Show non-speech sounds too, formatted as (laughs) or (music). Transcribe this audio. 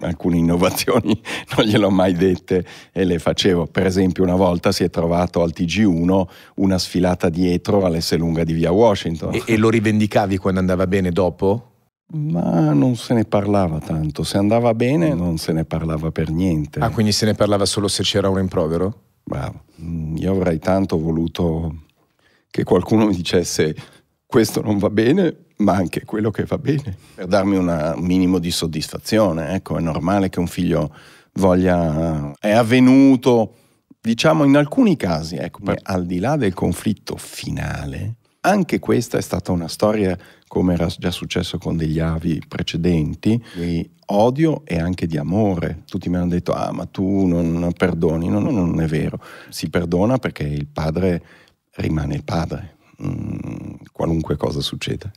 alcune innovazioni (laughs) non gliel'ho mai dette e le facevo. Per esempio una volta si è trovato al TG1 una sfilata dietro all'S lunga di via Washington. E, e lo rivendicavi quando andava bene dopo? Ma non se ne parlava tanto, se andava bene non se ne parlava per niente. Ah, quindi se ne parlava solo se c'era un rimprovero? Bravo, mm, io avrei tanto voluto che qualcuno mi dicesse questo non va bene, ma anche quello che va bene, per darmi un minimo di soddisfazione. Ecco, è normale che un figlio voglia... È avvenuto, diciamo, in alcuni casi, ecco, al di là del conflitto finale, anche questa è stata una storia, come era già successo con degli avi precedenti, di odio e anche di amore. Tutti mi hanno detto, ah, ma tu non perdoni. No, no, non è vero. Si perdona perché il padre rimane il padre, mm, qualunque cosa succeda.